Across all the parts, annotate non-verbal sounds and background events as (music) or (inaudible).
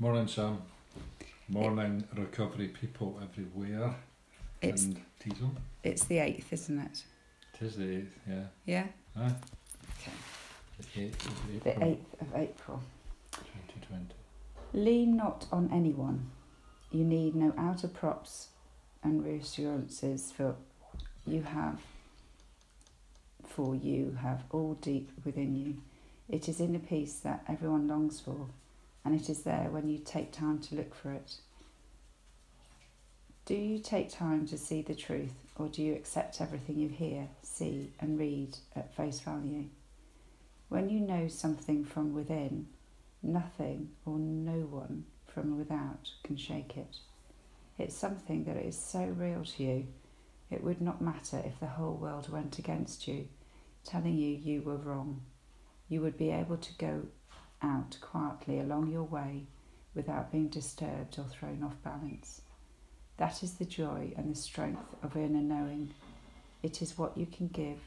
Morning, Sam. Morning, recovery people everywhere. It's and Teasel. it's the eighth, isn't it? Tis the eighth, yeah. Yeah. Aye. Okay. The eighth of The April, eighth of April. twenty twenty. Lean not on anyone. You need no outer props and reassurances, for you have, for you have all deep within you. It is inner peace that everyone longs for, and it is there when you take time to look for it. Do you take time to see the truth, or do you accept everything you hear, see, and read at face value? When you know something from within, Nothing or no one from without can shake it. It's something that is so real to you, it would not matter if the whole world went against you, telling you you were wrong. You would be able to go out quietly along your way without being disturbed or thrown off balance. That is the joy and the strength of inner knowing. It is what you can give,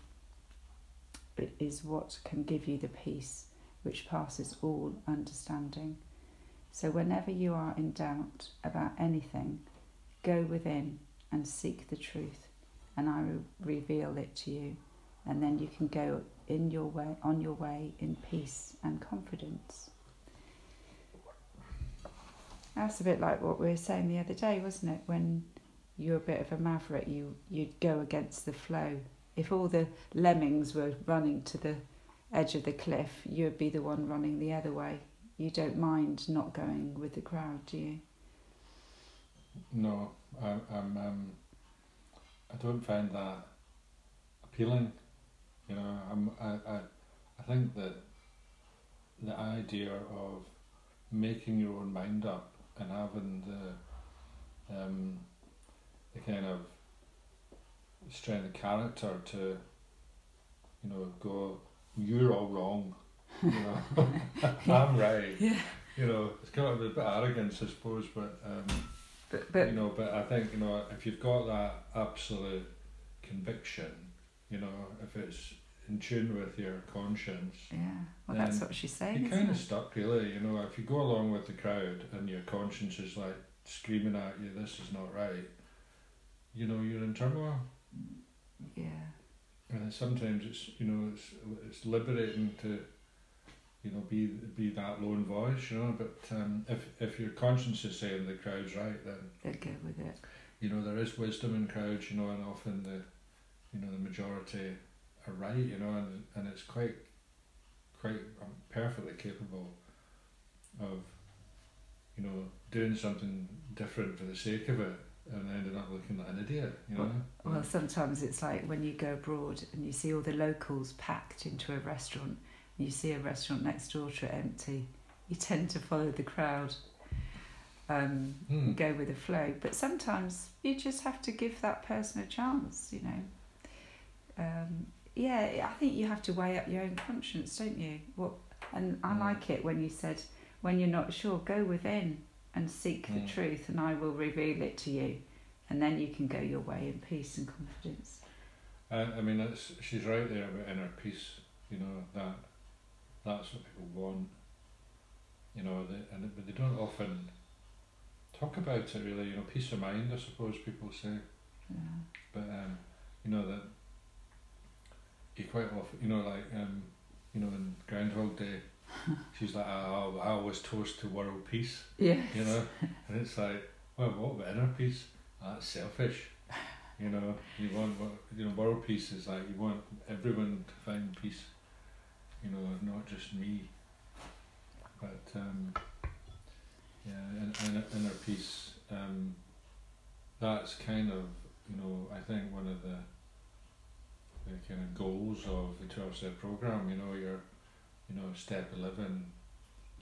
it is what can give you the peace which passes all understanding. So, whenever you are in doubt about anything, go within and seek the truth, and I will reveal it to you, and then you can go in your way, on your way in peace and confidence. That's a bit like what we were saying the other day, wasn't it? When you're a bit of a maverick, you you'd go against the flow. If all the lemmings were running to the edge of the cliff, you'd be the one running the other way. You don't mind not going with the crowd, do you? No, I'm, I'm um, I don't find that appealing. You know, I'm, I, I, I think that the idea of making your own mind up and having the, um, the kind of strength of character to, you know, go, you're all wrong. You know, (laughs) (laughs) I'm right. Yeah. You know, it's kind of a bit of arrogance, I suppose, but um, But but you know, but I think you know if you've got that absolute conviction, you know, if it's in tune with your conscience, yeah, well, that's what she's saying. you're isn't kind of stuck, really. You know, if you go along with the crowd and your conscience is like screaming at you, "This is not right," you know, you're in turmoil. Yeah, And sometimes it's you know it's it's liberating to you know be be that lone voice you know but um, if if your conscience is saying the crowd's right then they'll go with it. you know there is wisdom in crowds you know and often the you know the majority are right you know and, and it's quite quite um, perfectly capable of you know doing something different for the sake of it and ending up looking like an idiot you know Well, sometimes it's like when you go abroad and you see all the locals packed into a restaurant, and you see a restaurant next door to it empty, you tend to follow the crowd, um, Hmm. and go with the flow. But sometimes you just have to give that person a chance, you know. Um, yeah, I think you have to weigh up your own conscience, don't you? What? And I Mm. like it when you said, when you're not sure, go within and seek the Mm. truth, and I will reveal it to you, and then you can go your way in peace and confidence. I, I mean, she's right there about inner peace. You know that that's what people want. You know, they, and but they don't often talk about it really. You know, peace of mind. I suppose people say, Yeah. but um, you know that you quite often, you know, like um, you know, in Groundhog Day, (laughs) she's like, I, I always toast to world peace. Yeah. You know, (laughs) and it's like, well, what about inner peace? That's selfish. You know, you want you know. World peace is like you want everyone to find peace. You know, not just me. But um, yeah, and, and inner peace. Um, that's kind of you know I think one of the the kind of goals of the twelve step program. You know, your you know step eleven.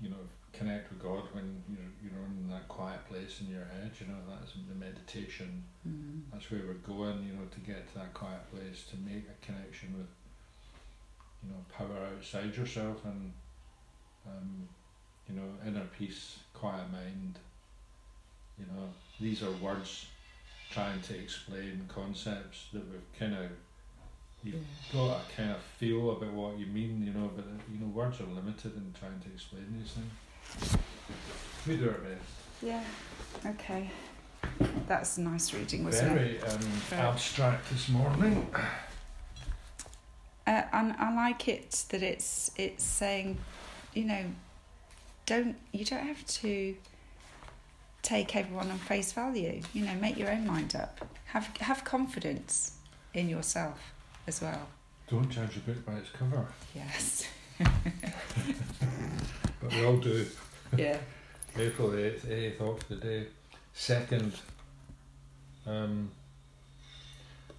You know, connect with God when you're you're in that quiet place in your head. You know, that's the meditation. Mm. That's where we're going. You know, to get to that quiet place to make a connection with you know power outside yourself and um, you know inner peace, quiet mind. You know, these are words trying to explain concepts that we've kind of you've Yeah. got a kind of feel about what you mean, you know, but you know, words are limited in trying to explain these things. We do our best. Yeah. Okay. That's a nice reading, wasn't it? Very um, Very. abstract this morning. Uh, and I like it that it's it's saying, you know, don't you don't have to take everyone on face value. You know, make your own mind up. Have have confidence in yourself as well. Don't judge a book by its cover, Yes. (laughs) but we all do. yeah. (laughs) April the 8th, 8th of the day. Second, um,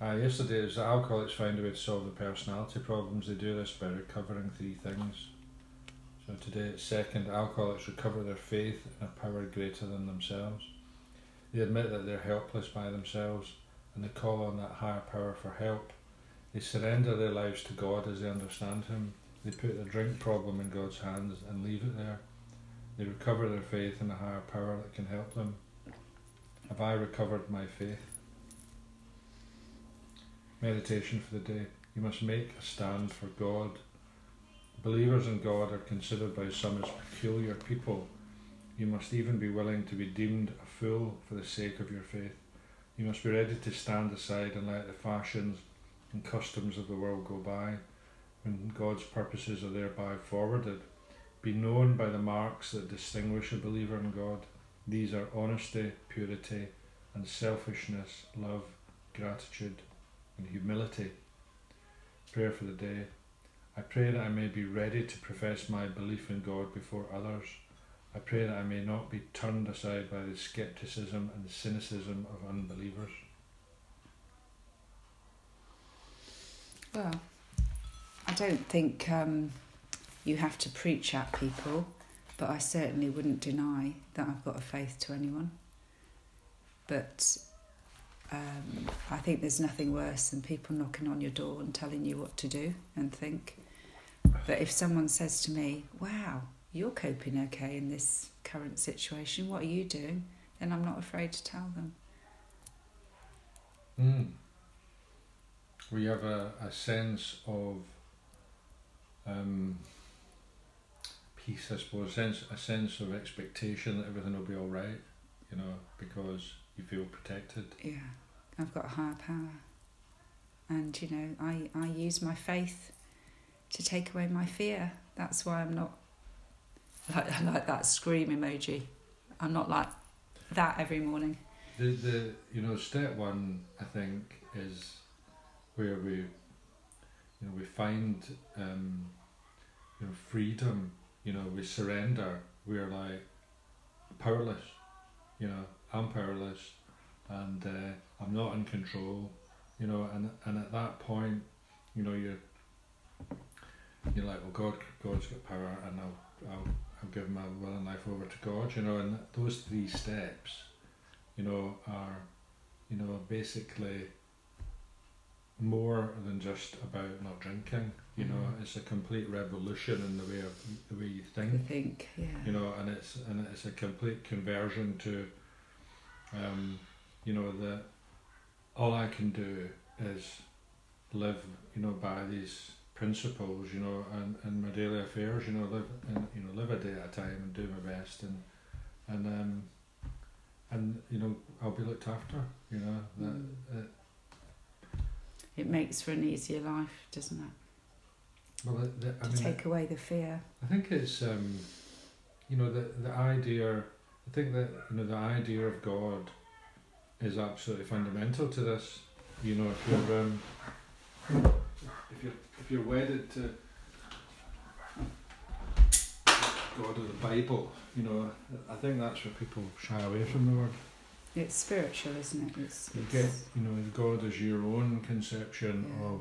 uh, yesterday was the alcoholics find a way to solve the personality problems. They do this by recovering three things. So today it's second, alcoholics recover their faith in a power greater than themselves. They admit that they're helpless by themselves and they call on that higher power for help. They surrender their lives to God as they understand Him. They put the drink problem in God's hands and leave it there. They recover their faith in a higher power that can help them. Have I recovered my faith? Meditation for the day. You must make a stand for God. Believers in God are considered by some as peculiar people. You must even be willing to be deemed a fool for the sake of your faith. You must be ready to stand aside and let the fashions and customs of the world go by when God's purposes are thereby forwarded. Be known by the marks that distinguish a believer in God. These are honesty, purity, and selfishness, love, gratitude, and humility. Prayer for the day. I pray that I may be ready to profess my belief in God before others. I pray that I may not be turned aside by the skepticism and cynicism of unbelievers. Well, I don't think um, you have to preach at people, but I certainly wouldn't deny that I've got a faith to anyone. But um, I think there's nothing worse than people knocking on your door and telling you what to do and think. But if someone says to me, wow, you're coping okay in this current situation, what are you doing? Then I'm not afraid to tell them. Mm. We have a, a sense of um, peace, I suppose, a sense, a sense of expectation that everything will be all right, you know, because you feel protected. Yeah, I've got a higher power. And, you know, I, I use my faith to take away my fear. That's why I'm not like, (laughs) like that scream emoji. I'm not like that every morning. The the you know step one I think is where we you know we find um, you know freedom. You know we surrender. We're like powerless. You know I'm powerless, and uh, I'm not in control. You know and and at that point, you know you're you're like well God God's got power and I'll I'll I'll give my will and life over to God. You know and those three steps you know, are, you know, basically more than just about not drinking. You know, Mhm. it's a complete revolution in the way of the way you think. think, yeah. You know, and it's and it's a complete conversion to, um, you know, that all I can do is live, you know, by these principles, you know, and, and my daily affairs, you know, live and you know, live a day at a time and do my best and and um and you know, I'll be looked after, you know, that Mm. It makes for an easier life, doesn't it? well, the, the, I To mean, take away the fear. I think it's um, you know the the idea. I think that you know the idea of God is absolutely fundamental to this. You know, if you're um, if you're if you're wedded to God or the Bible, you know, I think that's where people shy away from the word. It's spiritual, isn't it? It's, You get, you know, God is your own conception Yeah. of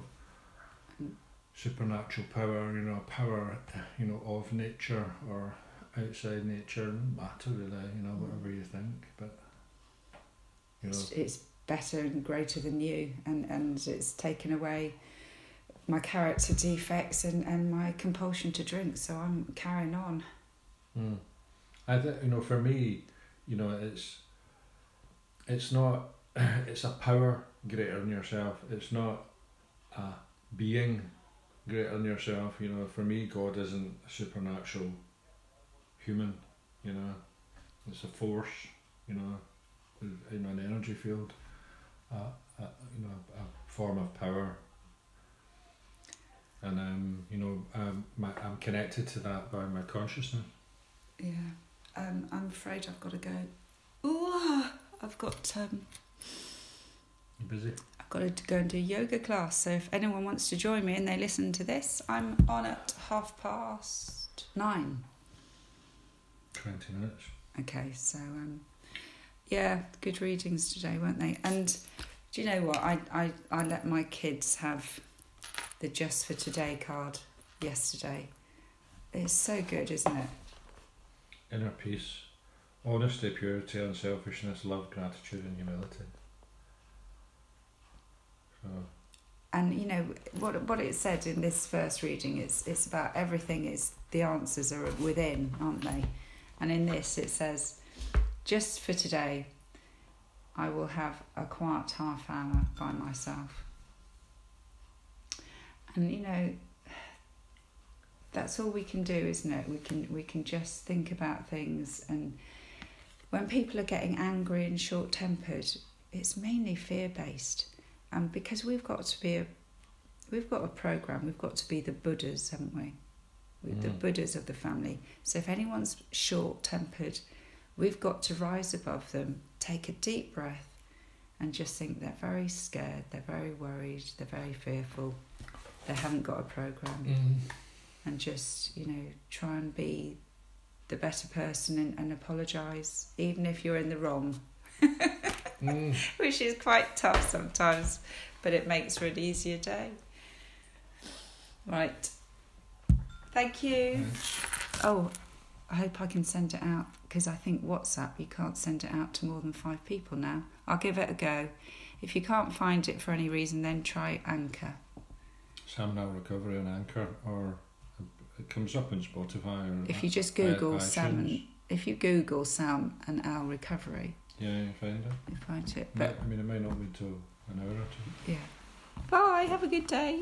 supernatural power, you know, power, you know, of nature or outside nature, matter really, you know, whatever you think, but, you know, it's, it's better and greater than you and, and it's taken away my character defects and, and my compulsion to drink so i'm carrying on mm. I think, you know, for me, you know, it's, it's not, (clears throat) it's a power greater than yourself, it's not a being greater than yourself, you know, for me, God isn't a supernatural human, You know, it's a force. You know, in an energy field. Uh, uh, you know, a, a form of power. And um, you know, um, my, I'm connected to that by my consciousness. Yeah. Um, I'm afraid I've got to go. Ooh, I've got um, busy? I've got to go and do yoga class. So if anyone wants to join me and they listen to this, I'm on at half past nine. Twenty minutes. Okay, so um, yeah, good readings today, weren't they? And do you know what? I, I, I let my kids have the Just for Today card yesterday. It's so good, isn't it? Inner peace, honesty, purity, unselfishness, love, gratitude, and humility. So, And you know what what it said in this first reading. It's it's about everything. Is the answers are within, aren't they? And in this it says, just for today, I will have a quiet half hour by myself. And you know, that's all we can do, isn't it? We can we can just think about things. And when people are getting angry and short tempered, it's mainly fear based. And because we've got to be a we've got a program, we've got to be the Buddhas, haven't we? We're the Mm. Buddhas of the family. So if anyone's short tempered, we've got to rise above them, take a deep breath, and just think they're very scared, they're very worried, they're very fearful, they haven't got a program, and just, you know, try and be the better person and, and apologise, even if you're in the wrong, (laughs) Mm. which is quite tough sometimes, but it makes for an easier day. Right. Thank you. Oh, I hope I can send it out because I think WhatsApp you can't send it out to more than five people now. I'll give it a go. If you can't find it for any reason, then try Anchor. Sam and Al Recovery on Anchor, or it comes up in Spotify. Or If you just i- Google uh, iTunes. Sam and if you Google Sam and Al Recovery, Yeah, you find it. you find it. But, But I mean, it may not be till an hour or two. yeah. Bye. Have a good day.